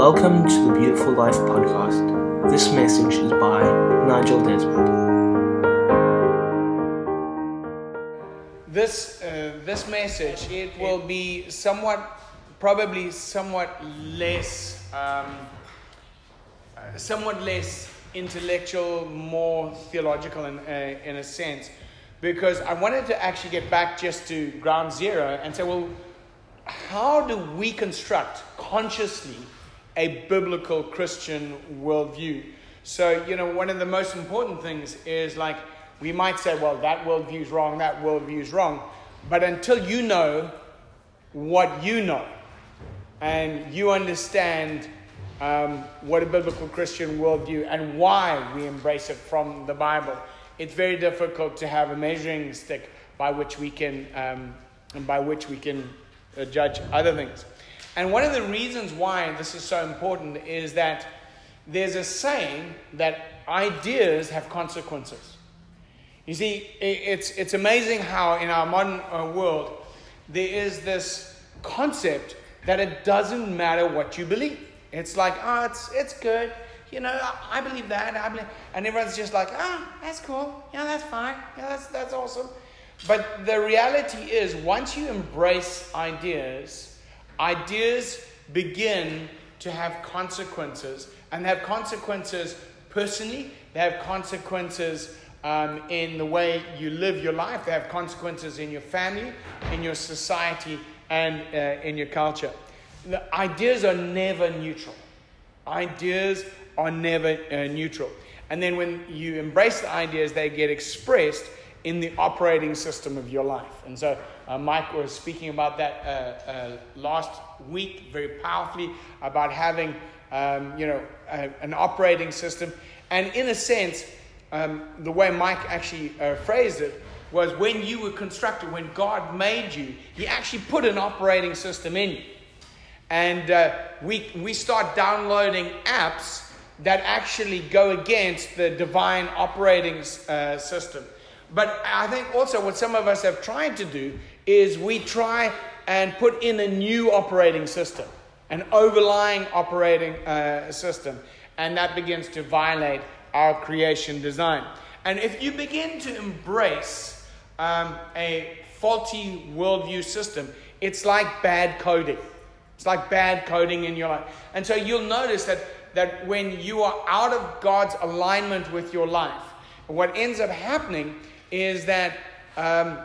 Welcome to the Beautiful Life podcast. This message is by Nigel Desmond. This, uh, this message, it will be somewhat, probably somewhat less, um, uh, somewhat less intellectual, more theological in, uh, in a sense, because I wanted to actually get back just to ground zero and say, well, how do we construct consciously a biblical Christian worldview? So, you know, one of the most important things is like, we might say, well, that worldview is wrong, that worldview is wrong. But until you know what you know and you understand um, what a biblical Christian worldview and why we embrace it from the Bible, it's very difficult to have a measuring stick by which we can, um, and by which we can uh, judge other things. And one of the reasons why this is so important is that there's a saying that ideas have consequences. You see, it's, it's amazing how in our modern uh, world there is this concept that it doesn't matter what you believe. It's like, oh, it's, it's good. You know, I, believe that. I believe, and everyone's just like, ah, oh, that's cool. Yeah, that's fine. Yeah, that's, that's awesome. But the reality is, once you embrace ideas, ideas begin to have consequences, and they have consequences personally, they have consequences um, in the way you live your life, they have consequences in your family, in your society, and uh, in your culture. The ideas are never neutral. Ideas are never uh, neutral. And then when you embrace the ideas, they get expressed in the operating system of your life. And so uh, Mike was speaking about that uh, uh, last week very powerfully about having, um, you know, a, an operating system. And in a sense, um, the way Mike actually uh, phrased it was when you were constructed, when God made you, He actually put an operating system in you. And uh, we, we start downloading apps that actually go against the divine operating uh, system. But I think also what some of us have tried to do is we try and put in a new operating system, an overlying operating uh, system, and that begins to violate our creation design. And if you begin to embrace um, a faulty worldview system, it's like bad coding. It's like bad coding in your life. And so you'll notice that, that when you are out of God's alignment with your life, what ends up happening is that um,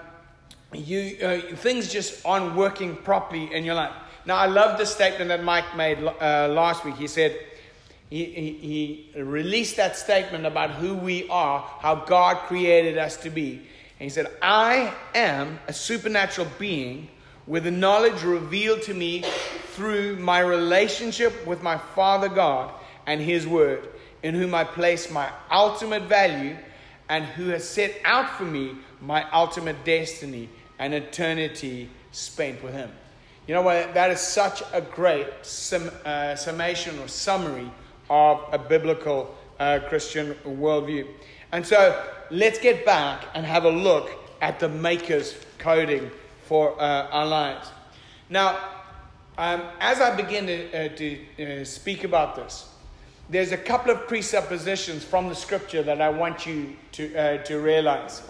you, uh, things just aren't working properly in your life. Now, I love the statement that Mike made uh, last week. He said, he, he, he, released that statement about who we are, how God created us to be. And he said, I am a supernatural being with the knowledge revealed to me through my relationship with my Father God and His Word, in whom I place my ultimate value and who has set out for me my ultimate destiny and eternity spent with Him. You know what? That is such a great sum, uh, summation or summary of a biblical uh, Christian worldview. And so let's get back and have a look at the Maker's coding for uh, our lives. Now, um, as I begin to, uh, to uh, speak about this, there's a couple of presuppositions from the scripture that I want you to, uh, to realize.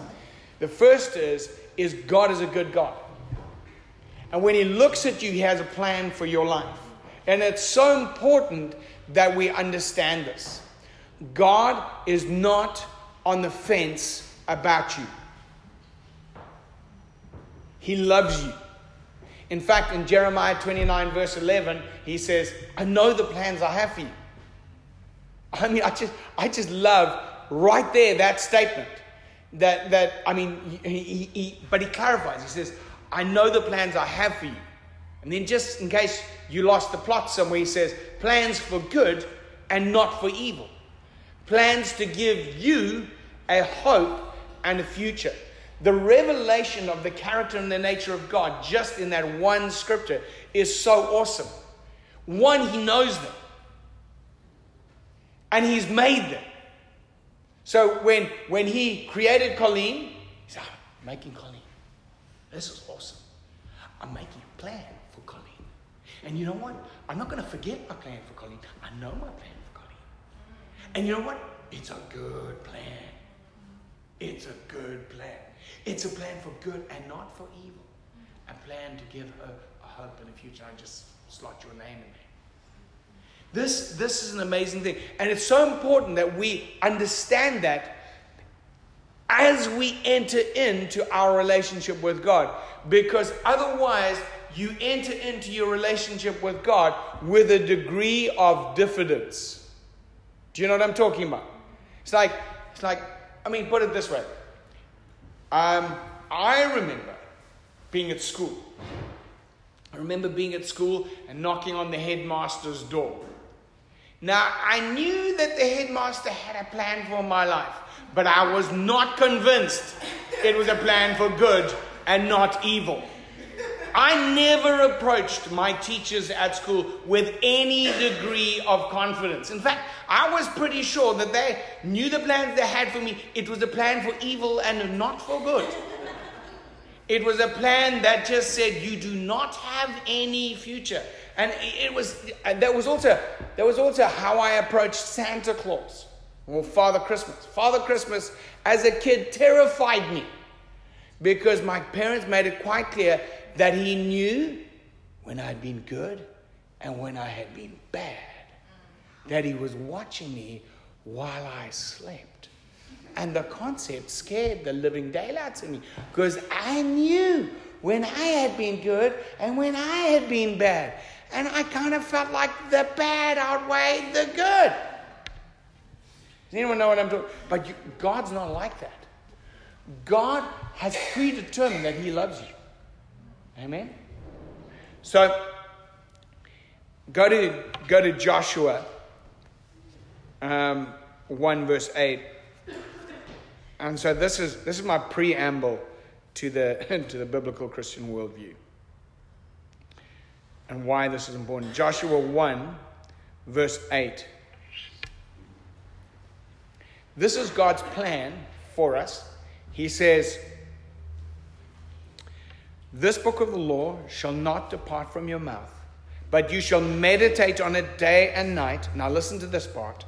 The first is, is God is a good God. And when He looks at you, He has a plan for your life. And it's so important that we understand this. God is not on the fence about you, He loves you. In fact, in Jeremiah 29, verse 11, He says, I know the plans I have for you I mean, I just, I just love right there that statement. That, that I mean, he, he, he, but he clarifies. He says, I know the plans I have for you. And then, just in case you lost the plot somewhere, he says, plans for good and not for evil. Plans to give you a hope and a future. The revelation of the character and the nature of God, just in that one scripture, is so awesome. One, he knows them and He's made them. So when, when He created Colleen, He said, ah, I'm making Colleen. This is awesome. I'm making a plan for Colleen. And you know what? I'm not going to forget my plan for Colleen. I know my plan for Colleen. And you know what? It's a good plan. It's a good plan. It's a plan for good and not for evil. A plan to give her a hope and a future. I just slot your name in there. This, this is an amazing thing. And it's so important that we understand that as we enter into our relationship with God. Because otherwise, you enter into your relationship with God with a degree of diffidence. Do you know what I'm talking about? It's like, it's like, I mean, put it this way. Um, I remember being at school. I remember being at school and knocking on the headmaster's door. Now, I knew that the headmaster had a plan for my life, but I was not convinced it was a plan for good and not evil. I never approached my teachers at school with any degree of confidence. In fact, I was pretty sure that they knew the plans they had for me. It was a plan for evil and not for good. It was a plan that just said, You do not have any future. And it was that was also that was also how I approached Santa Claus or Father Christmas. Father Christmas as a kid terrified me because my parents made it quite clear that he knew when I'd been good and when I had been bad. That he was watching me while I slept. And the concept scared the living daylights of me because I knew when I had been good and when I had been bad. And I kind of felt like the bad outweighed the good. Does anyone know what I'm talking? But you, God's not like that. God has predetermined that He loves you. Amen. So go to go to Joshua um, one verse eight. And so this is this is my preamble to the to the biblical Christian worldview and why this is important. Joshua 1, verse 8. This is God's plan for us. He says, This book of the law shall not depart from your mouth, but you shall meditate on it day and night. Now, listen to this part.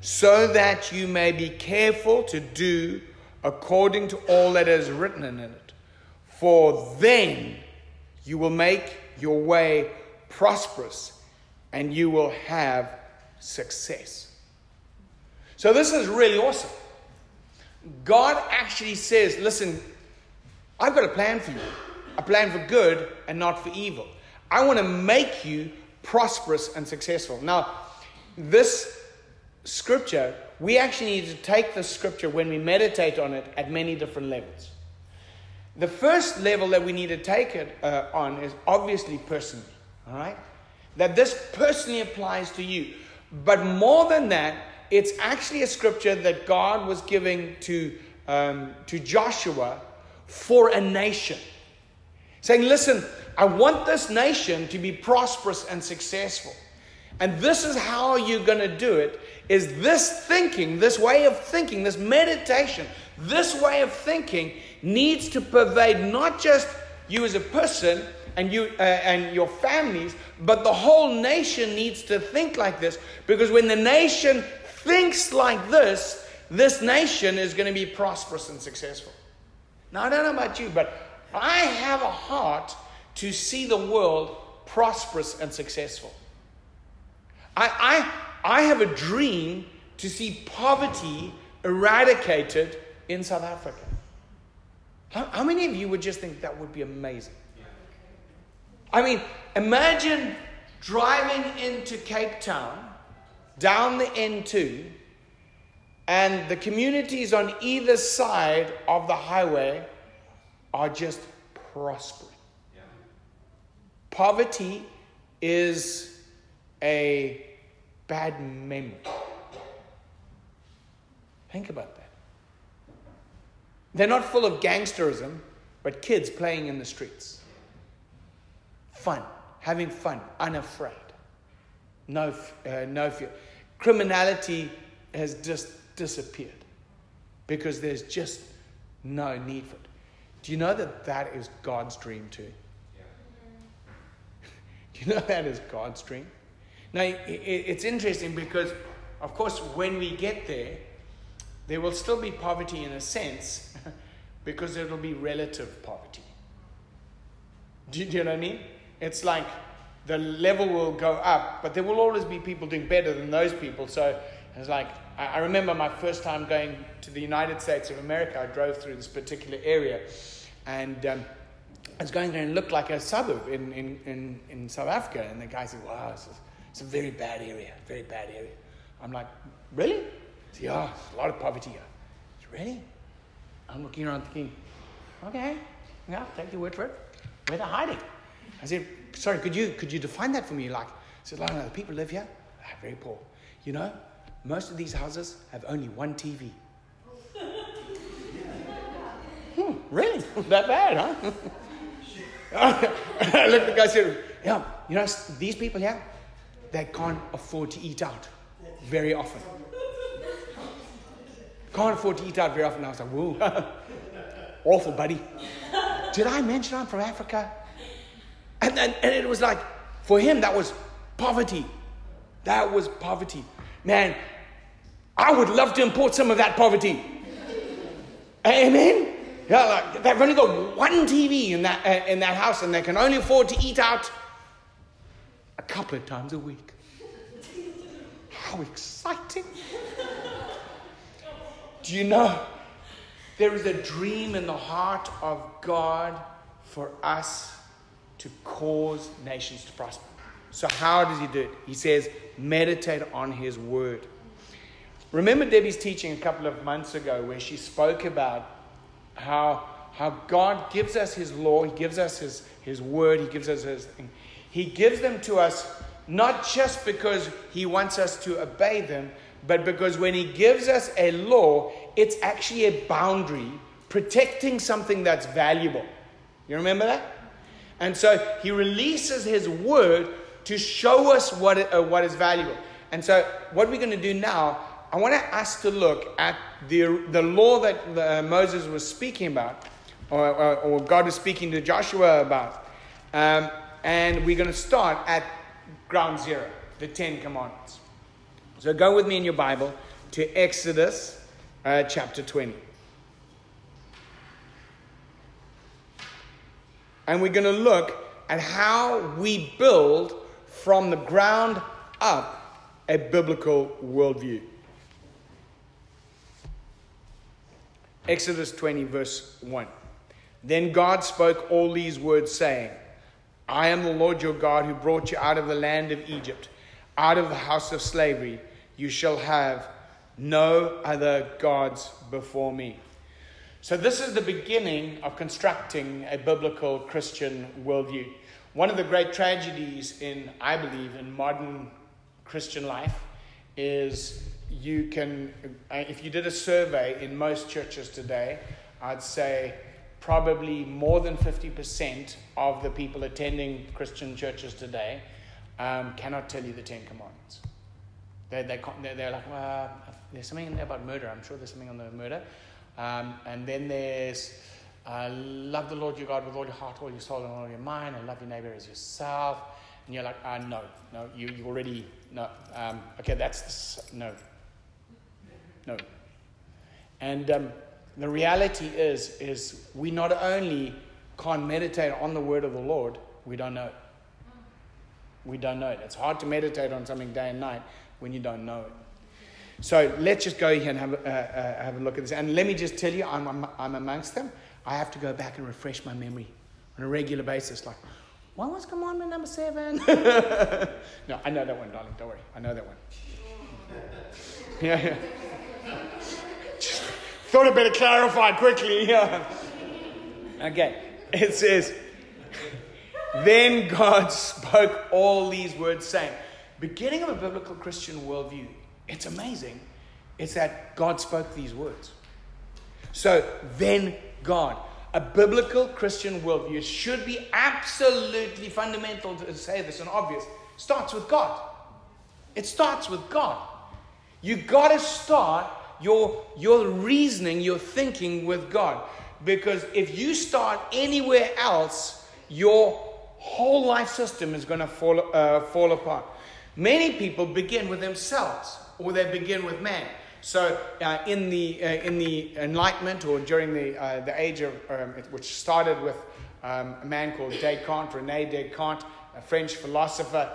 So that you may be careful to do according to all that is written in it. For then you will make your way prosperous and you will have success. So, this is really awesome. God actually says, Listen, I've got a plan for you, a plan for good and not for evil. I want to make you prosperous and successful. Now, this scripture, we actually need to take this scripture when we meditate on it at many different levels. The first level that we need to take it uh, on is obviously personally, all right? That this personally applies to you. But more than that, it's actually a scripture that God was giving to, um, to Joshua for a nation. Saying, listen, I want this nation to be prosperous and successful. And this is how you're going to do it is this thinking, this way of thinking, this meditation, this way of thinking needs to pervade not just you as a person and you uh, and your families, but the whole nation needs to think like this because when the nation thinks like this, this nation is going to be prosperous and successful. Now I don't know about you, but I have a heart to see the world prosperous and successful. I, I, I have a dream to see poverty eradicated in South Africa. How, how many of you would just think that would be amazing? I mean, imagine driving into Cape Town down the N2 and the communities on either side of the highway are just prospering. Yeah. Poverty is a bad memory. Think about that. They're not full of gangsterism, but kids playing in the streets. Fun, having fun, unafraid. No, uh, no fear. Criminality has just disappeared because there's just no need for it. Do you know that that is God's dream too? Do you know that is God's dream? Now, it's interesting because, of course, when we get there, there will still be poverty in a sense because it'll be relative poverty. Do you, do you know what I mean? It's like the level will go up, but there will always be people doing better than those people. So it's like, I, remember my first time going to the United States of America. I drove through this particular area, and um, I was going there and looked like a suburb in, in, in, in South Africa. And the guy said, Wow, it's a, it's a very bad area, very bad area. I'm like, Really? Said, yeah, a lot of poverty here. Said, ready. I'm looking around thinking, okay, yeah, take your word for it. Where they're hiding. I said, sorry, could you could you define that for me? Like, I said, no, no, the people live here, very poor. You know, most of these houses have only one TV. hmm, really? that bad, huh? I looked at the guy said, yeah, you know, these people here, they can't afford to eat out very often. Can't afford to eat out very often. I was like, whoa, awful, buddy. Did I mention I'm from Africa? And, then, and it was like, for him, that was poverty. That was poverty. Man, I would love to import some of that poverty. Amen? Yeah, like, they've only got one TV in that, uh, in that house and they can only afford to eat out a couple of times a week. How exciting! Do you know there is a dream in the heart of God for us to cause nations to prosper? So, how does He do it? He says, meditate on His word. Remember Debbie's teaching a couple of months ago where she spoke about how, how God gives us His law, He gives us His, his word, He gives us His thing. He gives them to us not just because He wants us to obey them, but because when He gives us a law, it's actually a boundary protecting something that's valuable. You remember that? And so He releases His word to show us what, uh, what is valuable. And so, what we're going to do now, I want us to look at the, the law that the, uh, Moses was speaking about, or, or, or, God was speaking to Joshua about. Um, and we're going to start at ground zero, the Ten Commandments. So go with me in your Bible to Exodus uh, chapter 20. And we're going to look at how we build from the ground up a biblical worldview. Exodus 20, verse 1. Then God spoke all these words, saying, I am the Lord your God who brought you out of the land of Egypt, out of the house of slavery. You shall have no other gods before me. So, this is the beginning of constructing a biblical Christian worldview. One of the great tragedies in, I believe, in modern Christian life is you can, uh, if you did a survey in most churches today, I'd say probably more than 50% of the people attending Christian churches today um, cannot tell you the Ten Commandments. They, they, they're, like, well, there's something in there about murder. I'm sure there's something on the murder. Um, and then there's uh, love the Lord your God with all your heart, all your soul, and all your mind, and love your neighbor as yourself. And you're like, uh, no, no, you, you already, no. Um, okay, that's, no. No. And um, the reality is, is we not only can't meditate on the word of the Lord, we don't know. We don't know it. It's hard to meditate on something day and night when you don't know it. So let's just go here and have, uh, uh, have a look at this. And let me just tell you, I'm, I'm, I'm amongst them. I have to go back and refresh my memory on a regular basis. Like, what was commandment number seven? no, I know that one, darling. Don't worry. I know that one. yeah, yeah. Just thought I better clarify quickly. Yeah. Okay. It says, Then God spoke all these words, saying, beginning of a biblical Christian worldview, it's amazing. It's that God spoke these words. So then God, a biblical Christian worldview should be absolutely fundamental to say this and obvious. Starts with God. It starts with God. You got to start your, your reasoning, your thinking with God. Because if you start anywhere else, your whole life system is going to fall, uh, fall apart. Many people begin with themselves, or they begin with man. So, uh, in, the, uh, in the Enlightenment, or during the, uh, the age of, um, which started with um, a man called Descartes, Rene Descartes, a French philosopher,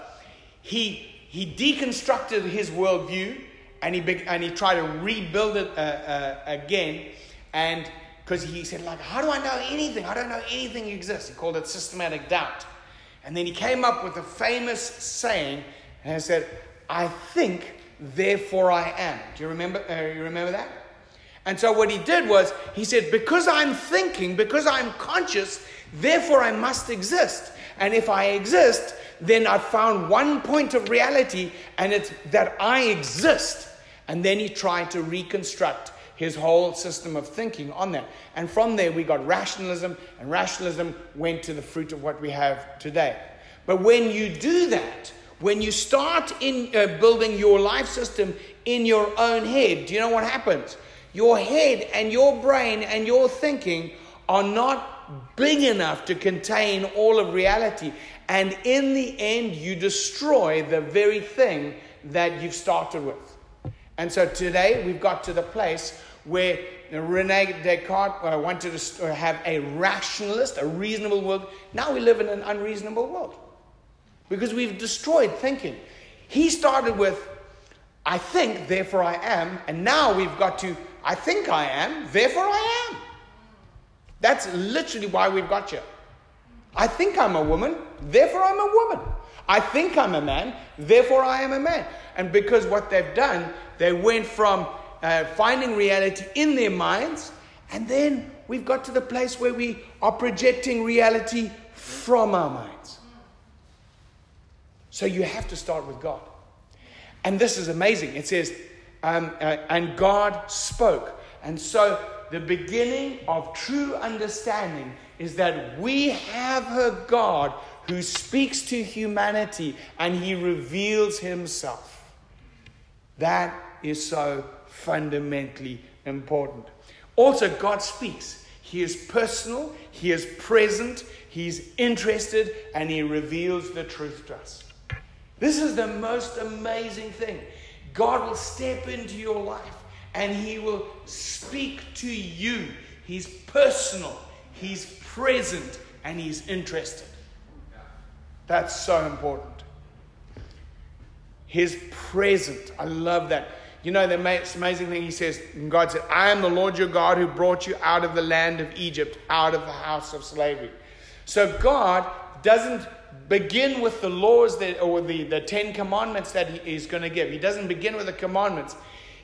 he, he deconstructed his worldview and he, be, and he tried to rebuild it uh, uh, again. And because he said, like, how do I know anything? I don't know anything exists. He called it systematic doubt. And then he came up with a famous saying, and said, I think, therefore I am. Do you remember, uh, you remember that? And so what he did was, he said, because I'm thinking, because I'm conscious, therefore I must exist. And if I exist, then I've found one point of reality, and it's that I exist. And then he tried to reconstruct his whole system of thinking on that. And from there, we got rationalism, and rationalism went to the fruit of what we have today. But when you do that, when you start in uh, building your life system in your own head, do you know what happens? Your head and your brain and your thinking are not big enough to contain all of reality. And in the end, you destroy the very thing that you've started with. And so today we've got to the place where Rene Descartes uh, wanted to uh, have a rationalist, a reasonable world. Now we live in an unreasonable world because we've destroyed thinking. He started with, I think, therefore I am, and now we've got to, I think I am, therefore I am. That's literally why we've got here. I think I'm a woman, therefore I'm a woman. I think I'm a man, therefore I am a man. And because what they've done, they went from uh, finding reality in their minds, and then we've got to the place where we are projecting reality from our minds. So you have to start with God. And this is amazing. It says, um, uh, and God spoke. And so the beginning of true understanding is that we have a God who speaks to humanity and he reveals himself. That is so fundamentally important. Also, God speaks. He is personal, He is present, He's interested, and He reveals the truth to us. This is the most amazing thing. God will step into your life and He will speak to you. He's personal, He's present, and He's interested. That's so important. His present. I love that. You know, the amazing thing he says, God said, I am the Lord your God who brought you out of the land of Egypt, out of the house of slavery. So God doesn't begin with the laws that, or the, the Ten Commandments that he is going to give. He doesn't begin with the commandments.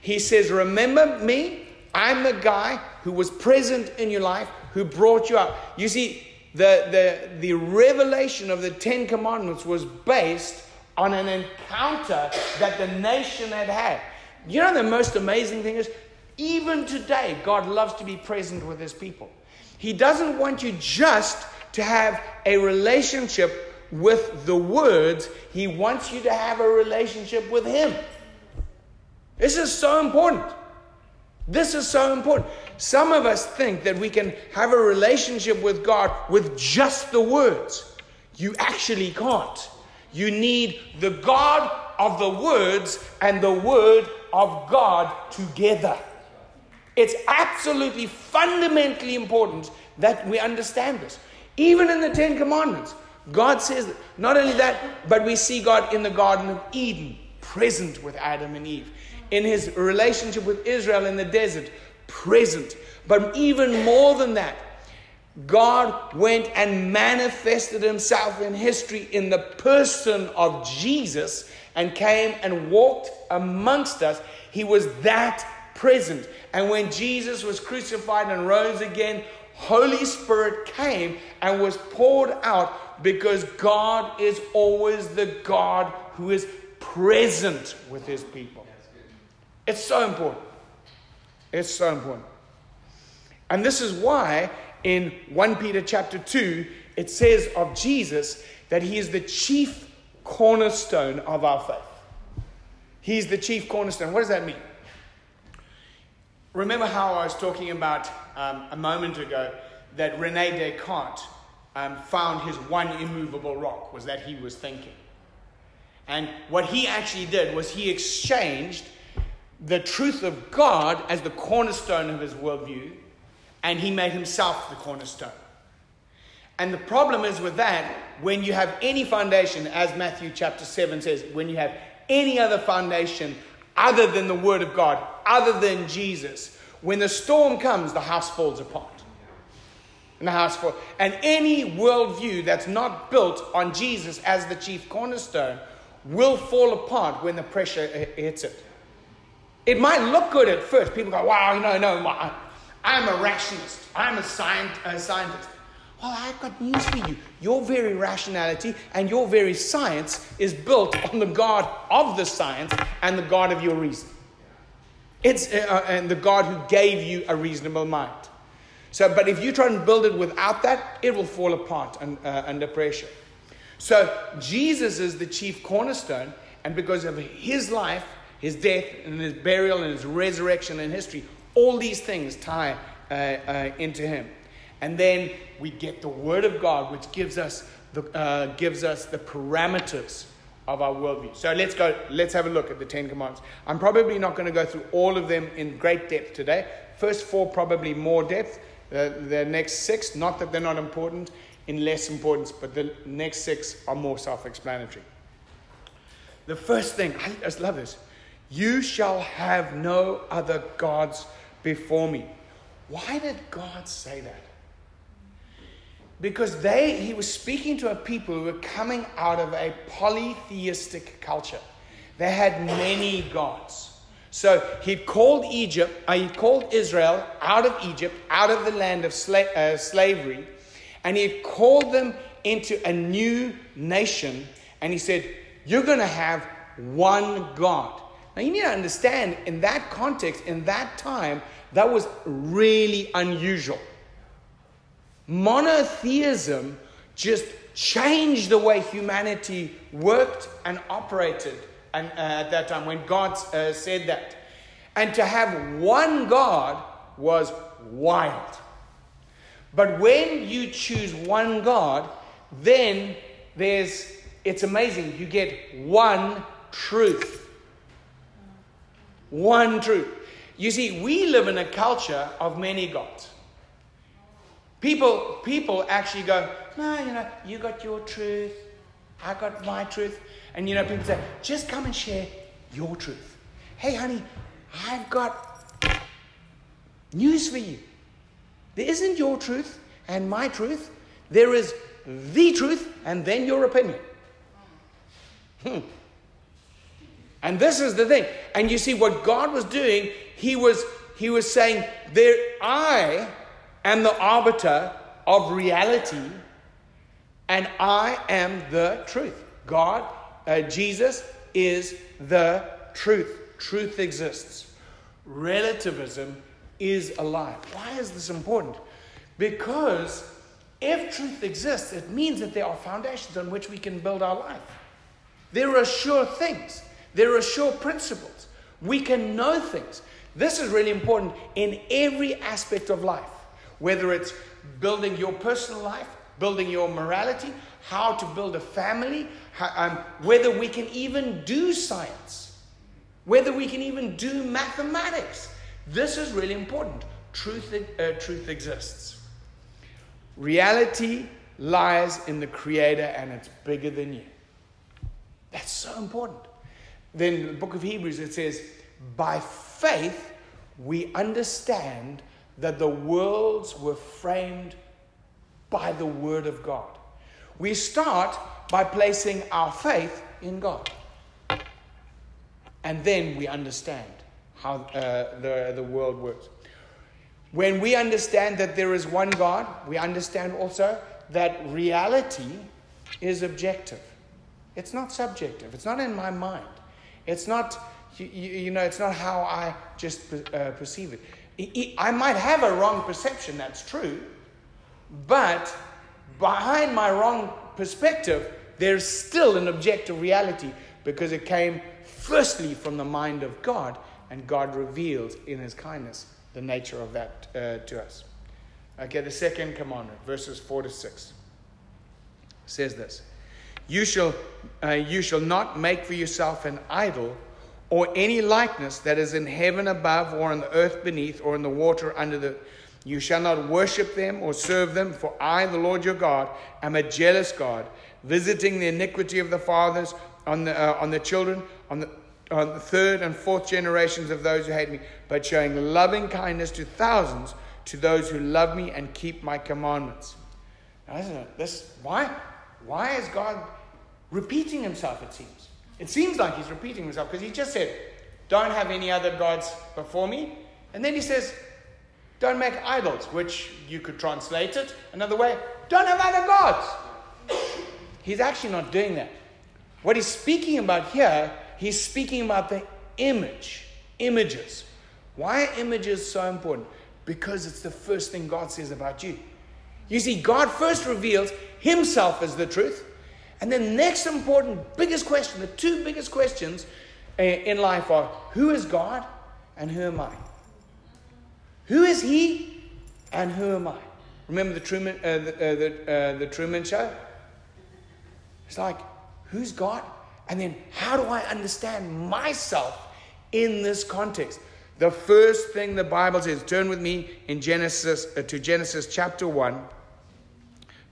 He says, Remember me? I'm the guy who was present in your life, who brought you up. You see, the, the, the revelation of the Ten Commandments was based on an encounter that the nation had had. You know, the most amazing thing is, even today, God loves to be present with his people. He doesn't want you just to have a relationship with the words, He wants you to have a relationship with Him. This is so important. This is so important. Some of us think that we can have a relationship with God with just the words. You actually can't. You need the God of the words and the word of God together. It's absolutely fundamentally important that we understand this. Even in the Ten Commandments, God says. Not only that, but we see God in the Garden of Eden, present with Adam and Eve. In his relationship with Israel in the desert, present. But even more than that, God went and manifested himself in history in the person of Jesus and came and walked amongst us. He was that present. And when Jesus was crucified and rose again, Holy Spirit came and was poured out because God is always the God who is present with his people. It's so important. It's so important. And this is why in 1 Peter chapter 2 it says of Jesus that he is the chief cornerstone of our faith. He's the chief cornerstone. What does that mean? Remember how I was talking about um, a moment ago that Rene Descartes um, found his one immovable rock, was that he was thinking. And what he actually did was he exchanged the truth of God as the cornerstone of his worldview, and he made himself the cornerstone. And the problem is with that, when you have any foundation, as Matthew chapter 7 says, when you have any other foundation other than the Word of God, other than Jesus, when the storm comes, the house falls apart. And the house falls. And any worldview that's not built on Jesus as the chief cornerstone will fall apart when the pressure hits it. It might look good at first. People go, wow, no, no, I'm a rationalist. I'm a, a scientist. Well, I've got news for you. Your very rationality and your very science is built on the God of the science and the God of your reason. It's uh, uh, and the God who gave you a reasonable mind. So, but if you try and build it without that, it will fall apart and, uh, under pressure. So, Jesus is the chief cornerstone, and because of his life, his death, and his burial, and his resurrection and history, all these things tie uh, uh, into him. And then we get the Word of God, which gives us the, uh, gives us the parameters of our worldview. So let's go, let's have a look at the Ten Commandments. I'm probably not going to go through all of them in great depth today. First four, probably more depth. Uh, the next six, not that they're not important, in less importance, but the next six are more self explanatory. The first thing, I just love this you shall have no other gods before me. Why did God say that? because they he was speaking to a people who were coming out of a polytheistic culture they had many gods so he called egypt uh, he called israel out of egypt out of the land of sla- uh, slavery and he called them into a new nation and he said you're going to have one god. Now you need to understand in that context in that time that was really unusual. Monotheism just changed the way humanity worked and operated and, uh, at that time when God uh, said that. And to have one God was wild. But when you choose one God, then there's, it's amazing, you get one truth. One truth. You see, we live in a culture of many gods. People, people actually go, no, you know, you got your truth, I got my truth. And you know, people say, just come and share your truth. Hey, honey, I've got news for you. There isn't your truth and my truth. There is the truth and then your opinion. Hmm. And this is the thing. And you see what God was doing, he was he was saying, There I am the arbiter of reality, and I am the truth. God, uh, Jesus, is the truth. Truth exists. Relativism is a lie. Why is this important? Because if truth exists, it means that there are foundations on which we can build our life. There are sure things, there are sure principles. We can know things. This is really important in every aspect of life whether it's building your personal life, building your morality, how to build a family, how, um, whether we can even do science, whether we can even do mathematics. This is really important. Truth, uh, truth exists. Reality lies in the Creator and it's bigger than you. That's so important. Then the book of Hebrews it says, by faith we understand that the worlds were framed by the Word of God. We start by placing our faith in God. And then we understand how uh, the, the world works. When we understand that there is one God, we understand also that reality is objective. It's not subjective. It's not in my mind. It's not, you, you know, it's not how I just uh, perceive it. I might have a wrong perception, that's true, but behind my wrong perspective, there's still an objective reality because it came firstly from the mind of God, and God revealed in His kindness the nature of that uh, to us. Okay, the second commandment, verses 4 to 6. says this You shall, uh, you shall not make for yourself an idol or any likeness that is in heaven above, or on the earth beneath, or in the water under the. You shall not worship them or serve them, for I, the Lord your God, am a jealous God, visiting the iniquity of the fathers on the, uh, on the children, on the, on the third and fourth generations of those who hate me, but showing loving kindness to thousands, to those who love me and keep my commandments. Now, isn't it? This, why, why is God repeating himself, it seems? It seems like he's repeating himself because he just said, Don't have any other gods before me. And then he says, Don't make idols, which you could translate it another way. Don't have other gods. He's actually not doing that. What he's speaking about here, he's speaking about the image, images. Why are images so important? Because it's the first thing God says about you. You see, God first reveals himself as the truth. And then, next important, biggest question, the two biggest questions eh, in life are who is God and who am I? Who is He and who am I? Remember the Truman, uh, the, uh, the, uh, the Truman Show? It's like, who's God? And then, how do I understand myself in this context? The first thing the Bible says, turn with me in Genesis uh, to Genesis chapter 1,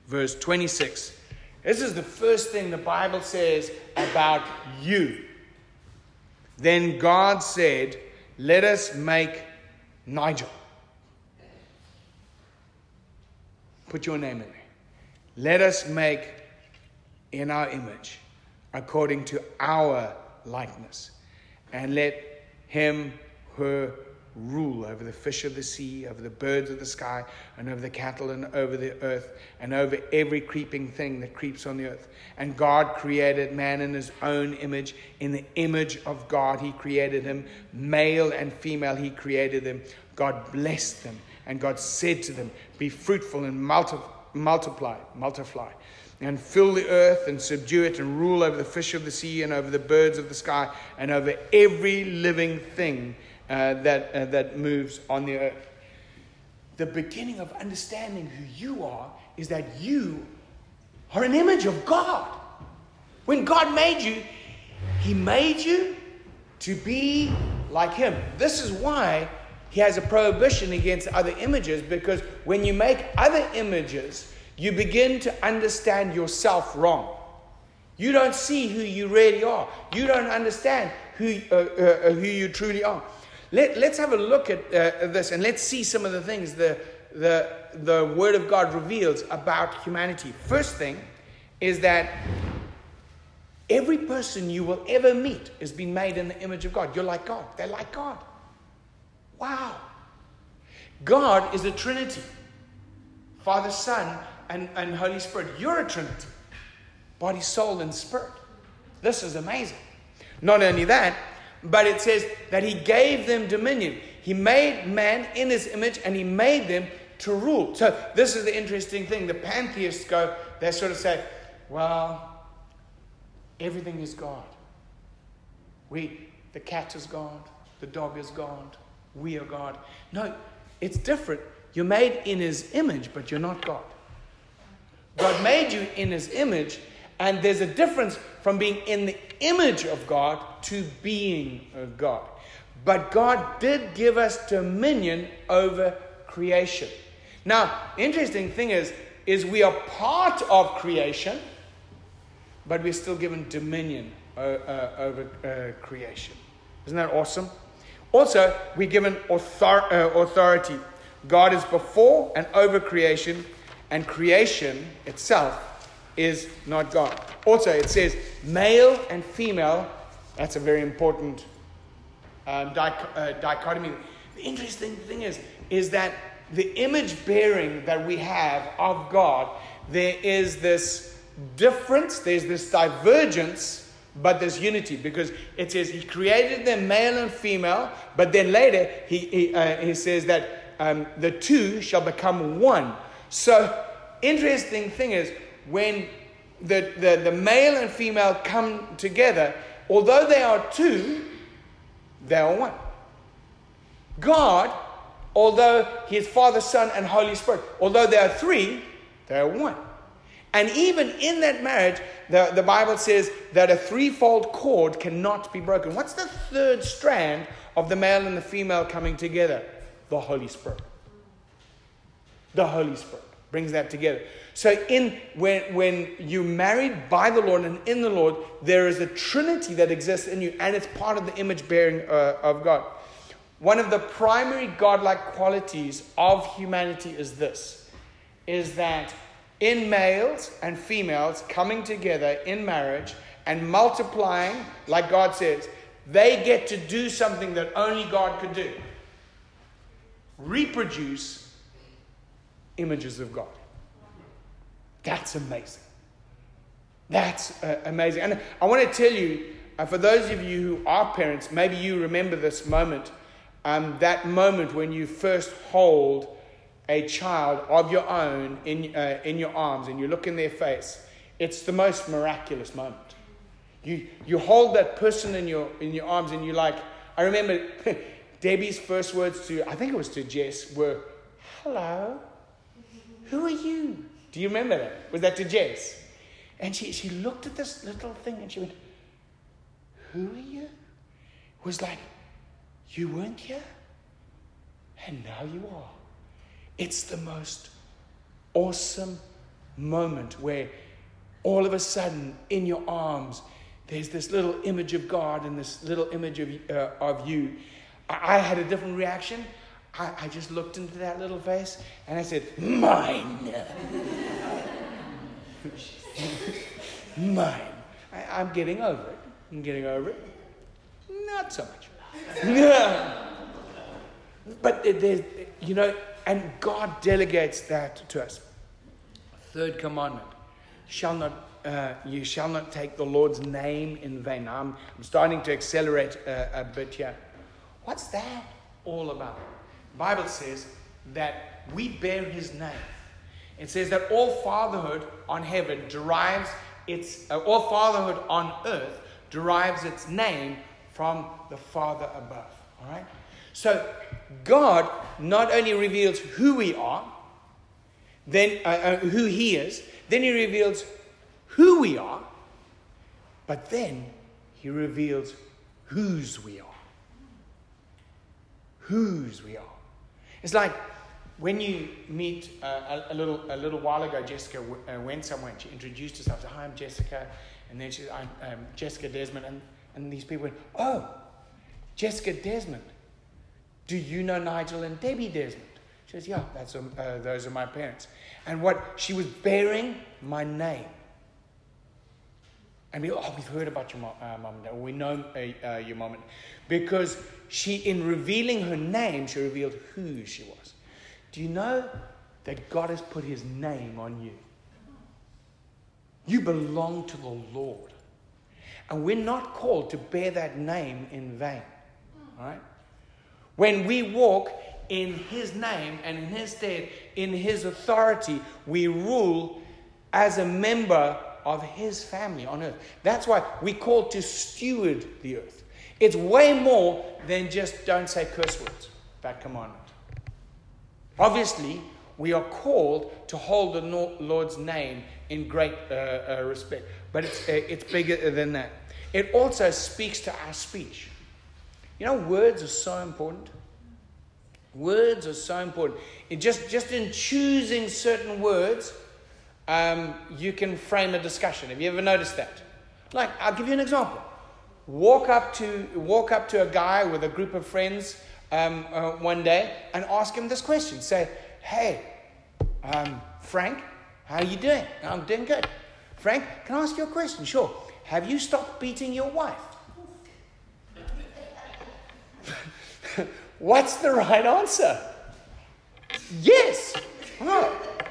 verse 26. This is the first thing the Bible says about you. Then God said, Let us make Nigel. Put your name in there. Let us make in our image, according to our likeness, and let him, her, rule over the fish of the sea, over the birds of the sky, and over the cattle, and over the earth, and over every creeping thing that creeps on the earth. And God created man in his own image. In the image of God, he created him. Male and female, he created them. God blessed them, and God said to them, Be fruitful and multi- multiply, multiply. And fill the earth and subdue it, and rule over the fish of the sea, and over the birds of the sky, and over every living thing uh, that, uh, that moves on the earth. The beginning of understanding who you are is that you are an image of God. When God made you, He made you to be like Him. This is why He has a prohibition against other images because when you make other images, you begin to understand yourself wrong. You don't see who you really are. You don't understand who, uh, uh, who you truly are. Let, let's have a look at uh, this and let's see some of the things the, the, the Word of God reveals about humanity. First thing is that every person you will ever meet has been made in the image of God. You're like God, they're like God. Wow. God is a Trinity Father, Son, and, and Holy Spirit. You're a Trinity body, soul, and spirit. This is amazing. Not only that, but it says that he gave them dominion. He made man in his image and he made them to rule. So, this is the interesting thing. The pantheists go, they sort of say, well, everything is God. We, the cat is God, the dog is God, we are God. No, it's different. You're made in his image, but you're not God. God made you in his image, and there's a difference from being in the image of God to being a God. But God did give us dominion over creation. Now, interesting thing is, is we are part of creation, but we're still given dominion uh, uh, over uh, creation. Isn't that awesome? Also, we're given author- uh, authority. God is before and over creation, and creation itself is not God. Also, it says male and female. That's a very important um, uh, dichotomy. The interesting thing is, is that the image bearing that we have of God, there is this difference, there's this divergence, but there's unity because it says He created them male and female, but then later He, he, uh, he says that um, the two shall become one. So, interesting thing is, when the, the, the male and female come together, although they are two, they are one. God, although He is Father, Son, and Holy Spirit, although they are three, they are one. And even in that marriage, the, the Bible says that a threefold cord cannot be broken. What's the third strand of the male and the female coming together? The Holy Spirit. The Holy Spirit brings that together. So in when when you're married by the Lord and in the Lord, there is a Trinity that exists in you, and it's part of the image bearing uh, of God. One of the primary godlike qualities of humanity is this: is that in males and females coming together in marriage and multiplying, like God says, they get to do something that only God could do reproduce images of God. That's amazing. That's uh, amazing. And I want to tell you, uh, for those of you who are parents, maybe you remember this moment, um, that moment when you first hold a child of your own in, uh, in your arms and you look in their face. It's the most miraculous moment. You, you hold that person in your, in your arms and you're like, I remember Debbie's first words to, I think it was to Jess, were, Hello, who are you? Do you remember that? Was that to Jess? And she, she looked at this little thing and she went, Who are you? It was like, You weren't here, and now you are. It's the most awesome moment where all of a sudden in your arms there's this little image of God and this little image of, uh, of you. I, I, had a different reaction. I, I, just looked into that little face and I said, Mine. Mine. I, am getting over it. I'm getting over it. Not so much. but there's, you know, and God delegates that to us. Third commandment shall not, uh, you shall not take the Lord's name in vain. Now, I'm, I'm starting to accelerate uh, a bit here. What's that all about? The Bible says that we bear his name. It says that all fatherhood on heaven derives its, uh, all fatherhood on earth derives its name from the Father above. All right? So God not only reveals who we are, then uh, uh, who He is, then He reveals who we are, but then He reveals whose we are. Whose we are. It's like when you meet uh, a, a, little a little while ago, Jessica w- uh, went somewhere and she introduced herself. Said, "Hi, I'm Jessica," and then she, "I'm um, Jessica Desmond," and, and these people went, "Oh, Jessica Desmond." Do you know Nigel and Debbie Desmond? She says, Yeah, that's, um, uh, those are my parents. And what she was bearing my name. And we, oh, we've heard about your mom, uh, mom and dad. We know uh, uh, your mom. And, because she, in revealing her name, she revealed who she was. Do you know that God has put his name on you? You belong to the Lord. And we're not called to bear that name in vain. All right? When we walk in His name and in His stead, in His authority, we rule as a member of His family on earth. That's why we call to steward the earth. It's way more than just don't say curse words, that commandment. Obviously, we are called to hold the Lord's name in great uh, uh, respect, but it's, uh, it's bigger than that. It also speaks to our speech. You know, words are so important. Words are so important. It just, just in choosing certain words, um, you can frame a discussion. Have you ever noticed that? Like, I'll give you an example. Walk up to, walk up to a guy with a group of friends um, uh, one day and ask him this question. Say, hey, um, Frank, how are you doing? I'm doing good. Frank, can I ask you a question? Sure. Have you stopped beating your wife? What's the right answer? Yes.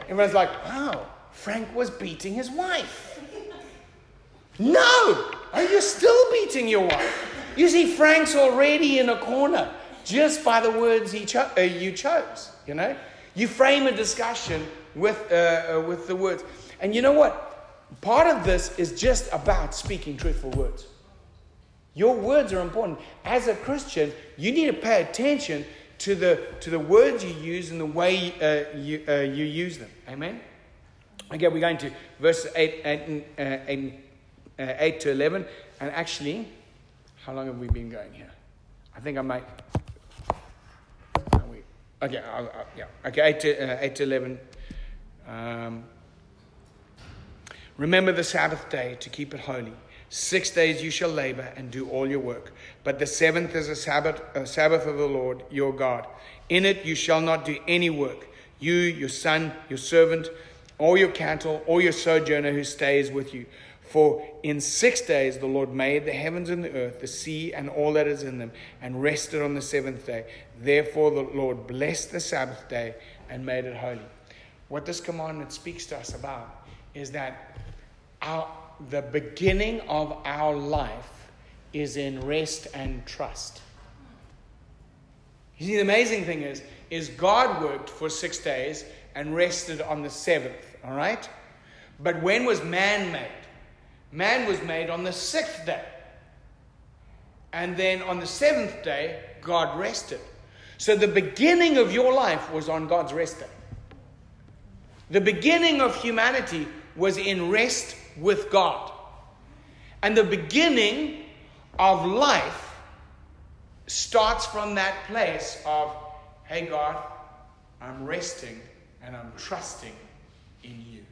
Everyone's like, wow, Frank was beating his wife. No! Are you still beating your wife? You see, Frank's already in a corner just by the words he cho- uh, you chose. You know, you frame a discussion with uh, uh, with the words, and you know what? Part of this is just about speaking truthful words. Your words are important. As a Christian, you need to pay attention to the, to the words you use and the way uh, you, uh, you use them. Amen? Okay, we're going to verse 8, 8, uh, 8, uh, 8 to 11. And actually, how long have we been going here? I think I might. Okay, I'll, I'll, yeah. Okay, 8 to, uh, 8 to 11. Um, Remember the Sabbath day to keep it holy. Six days you shall labor and do all your work. But the seventh is a Sabbath, a Sabbath of the Lord your God. In it you shall not do any work. You, your son, your servant, or your cattle, or your sojourner who stays with you. For in six days the Lord made the heavens and the earth, the sea, and all that is in them, and rested on the seventh day. Therefore the Lord blessed the Sabbath day and made it holy. What this commandment speaks to us about is that our, the beginning of our life is in rest and trust. You see, the amazing thing is, is God worked for six days and rested on the seventh, all right? But when was man made? Man was made on the sixth day. And then on the seventh day, God rested. So the beginning of your life was on God's rest day. The beginning of humanity was in rest with God. And the beginning of life starts from that place of, hey, God, I'm resting and I'm trusting in you.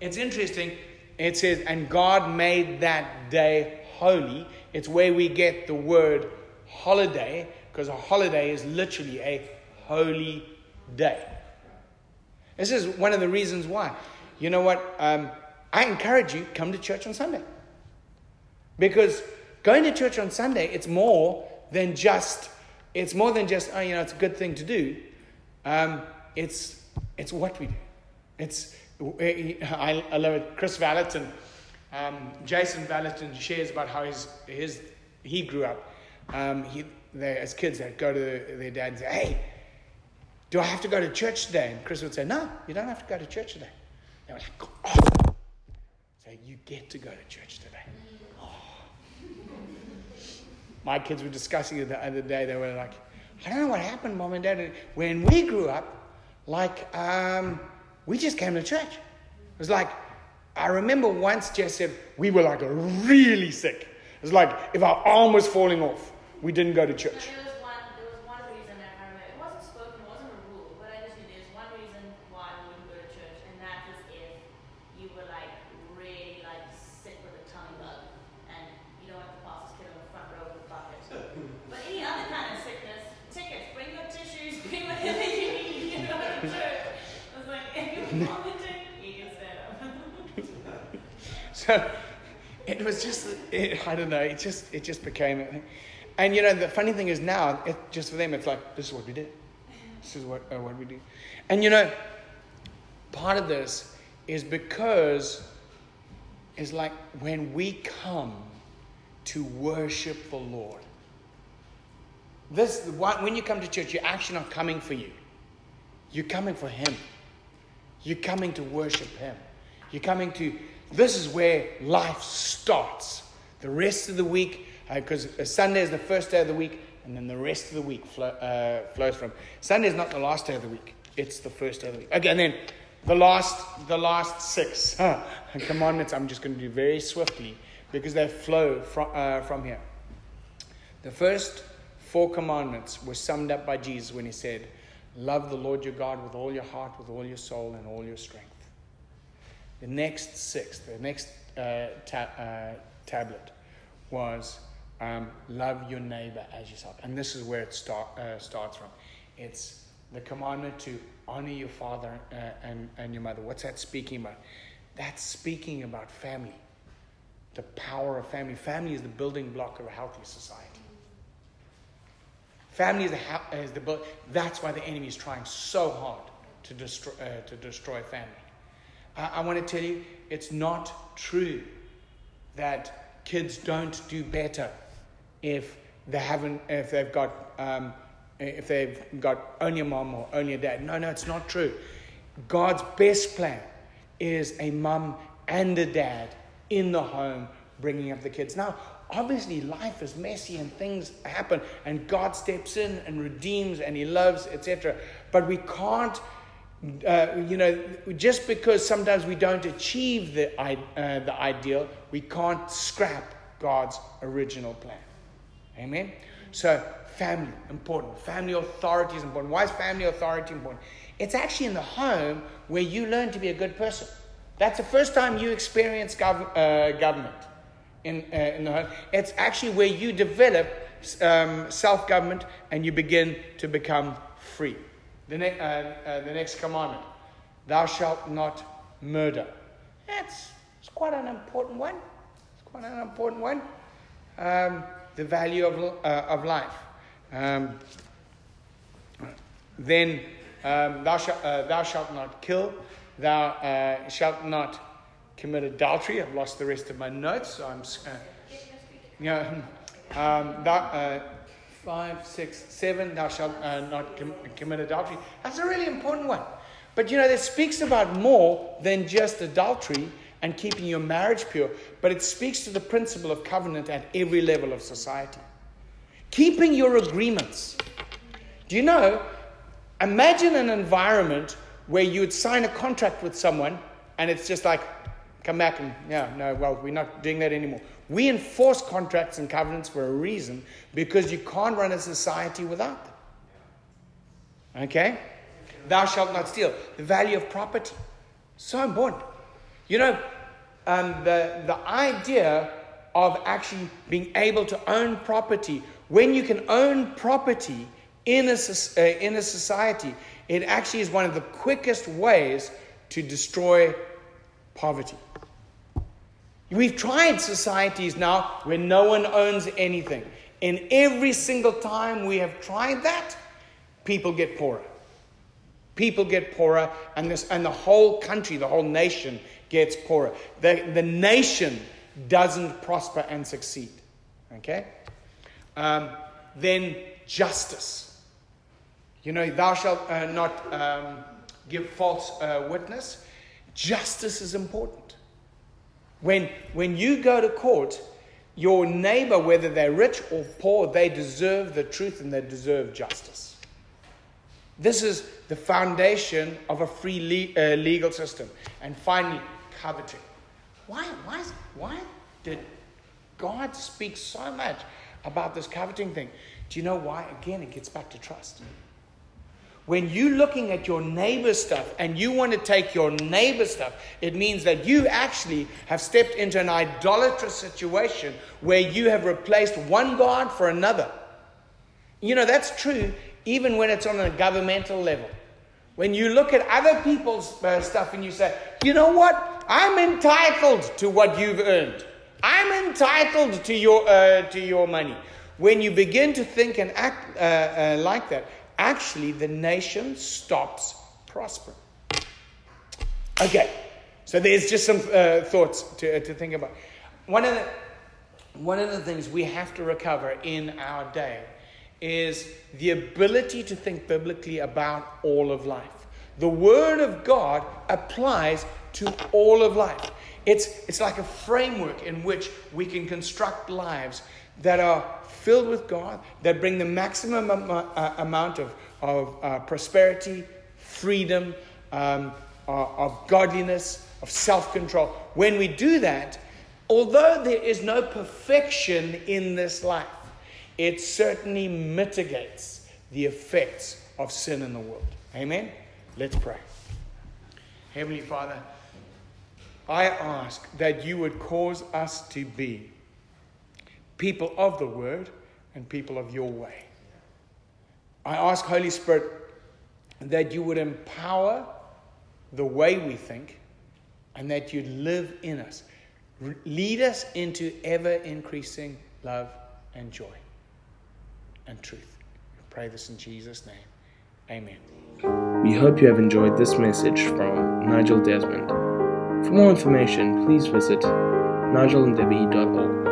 It's interesting. It says, and God made that day holy. It's where we get the word holiday, because a holiday is literally a holy day. This is one of the reasons why. You know what? Um, I encourage you, come to church on Sunday. Because going to church on Sunday, it's more than just, it's more than just, oh, you know, it's a good thing to do. Um, it's, it's what we do. It's, I, love it. Kris Vallotton, um, Jason Vallotton shares about how his, his, he grew up. Um, he, they, as kids, they'd go to their dad and say, hey, do I have to go to church today? And Chris would say, no, you don't have to go to church today. They were like, oh, you get to go to church today. Oh. My kids were discussing it the other day. They were like, I don't know what happened, mom and dad. When we grew up, like, um, we just came to church. It was like, I remember once Jess said, we were like really sick. It was like if our arm was falling off, we didn't go to church. it was just, it, I don't know, it just, it just became, and you know, the funny thing is now, it, just for them, it's like, this is what we did. This is what, uh, what we do. And you know, part of this is because it's like when we come to worship the Lord. This, when you come to church, you're actually not coming for you. You're coming for Him. You're coming to worship Him. You're coming to this is where life starts. The rest of the week, because uh, Sunday is the first day of the week, and then the rest of the week uh, flows from. Sunday is not the last day of the week; it's the first day of the week. Okay, and then the last, the last six huh, commandments. I'm just going to do very swiftly because they flow from uh, from here. The first four commandments were summed up by Jesus when he said, "Love the Lord your God with all your heart, with all your soul, and all your strength." The next six, the next uh, ta- uh, tablet was um, love your neighbor as yourself. And this is where it start, uh, starts from. It's the commandment to honor your father uh, and, and your mother. What's that speaking about? That's speaking about family, the power of family. Family is the building block of a healthy society. Family is the, is the that's why the enemy is trying so hard to destroy, uh, to destroy family. I, I want to tell you, it's not true that kids don't do better if they haven't, if they've got, um, if they've got only a mom or only a dad. No, no, it's not true. God's best plan is a mum and a dad in the home bringing up the kids. Now, obviously, life is messy and things happen, and God steps in and redeems and He loves, etc. But we can't uh, you know, just because sometimes we don't achieve the, uh, the ideal, we can't scrap God's original plan. Amen? So, family, important. Family authority is important. Why is family authority important? It's actually in the home where you learn to be a good person. That's the first time you experience gov- uh, government in, uh, in the home. It's actually where you develop um, self government and you begin to become free. The, ne- uh, uh, the next commandment Thou shalt not murder. That's it's quite an important one. It's quite an important one. Um, the value of, uh, of life. Um, then um, thou, shalt, uh, thou shalt not kill. Thou uh, shalt not commit adultery. I've lost the rest of my notes, so I'm. Uh, you know, um, thou, uh, five, six, seven, thou shalt uh, not com- commit adultery. That's a really important one. But you know, that speaks about more than just adultery and keeping your marriage pure, but it speaks to the principle of covenant at every level of society. Keeping your agreements. Do you know? Imagine an environment where you would sign a contract with someone and it's just like, come back and, yeah, no, well, we're not doing that anymore. We enforce contracts and covenants for a reason because you can't run a society without them. Okay? Thou shalt not steal. The value of property. So important. You know, um, the, the idea of actually being able to own property, when you can own property in a, uh, in a society, it actually is one of the quickest ways to destroy poverty. We've tried societies now where no one owns anything. And every single time we have tried that, people get poorer. People get poorer, and, this, and the whole country, the whole nation gets poorer. The, the nation doesn't prosper and succeed. Okay? Um, then justice. You know, thou shalt uh, not um, give false uh, witness. Justice is important. When, when you go to court, your neighbor, whether they're rich or poor, they deserve the truth and they deserve justice. This is the foundation of a free le- uh, legal system. And finally, coveting. Why, why, why did God speak so much about this coveting thing? Do you know why? Again, it gets back to trust. When you're looking at your neighbor's stuff and you want to take your neighbor's stuff, it means that you actually have stepped into an idolatrous situation where you have replaced one God for another. You know, that's true even when it's on a governmental level. When you look at other people's uh, stuff and you say, you know what? I'm entitled to what you've earned. I'm entitled to your, uh, to your money. When you begin to think and act uh, uh like that, actually the nation stops prospering. Okay, so there's just some uh, thoughts to, uh, to think about. One of, the, one of the things we have to recover in our day is the ability to think biblically about all of life. The Word of God applies to all of life. It's, it's like a framework in which we can construct lives that are filled with God, that bring the maximum am- uh, amount of, of uh, prosperity, freedom, um, uh, of godliness, of self control. When we do that, although there is no perfection in this life, it certainly mitigates the effects of sin in the world. Amen? Let's pray. Heavenly Father, I ask that you would cause us to be people of the word and people of your way. I ask, Holy Spirit, that you would empower the way we think and that you'd live in us. Lead us into ever increasing love and joy and truth. Pray this in Jesus' name. Amen. We hope you have enjoyed this message from Nigel Desmond. For more information, please visit nigelanddebbie.org.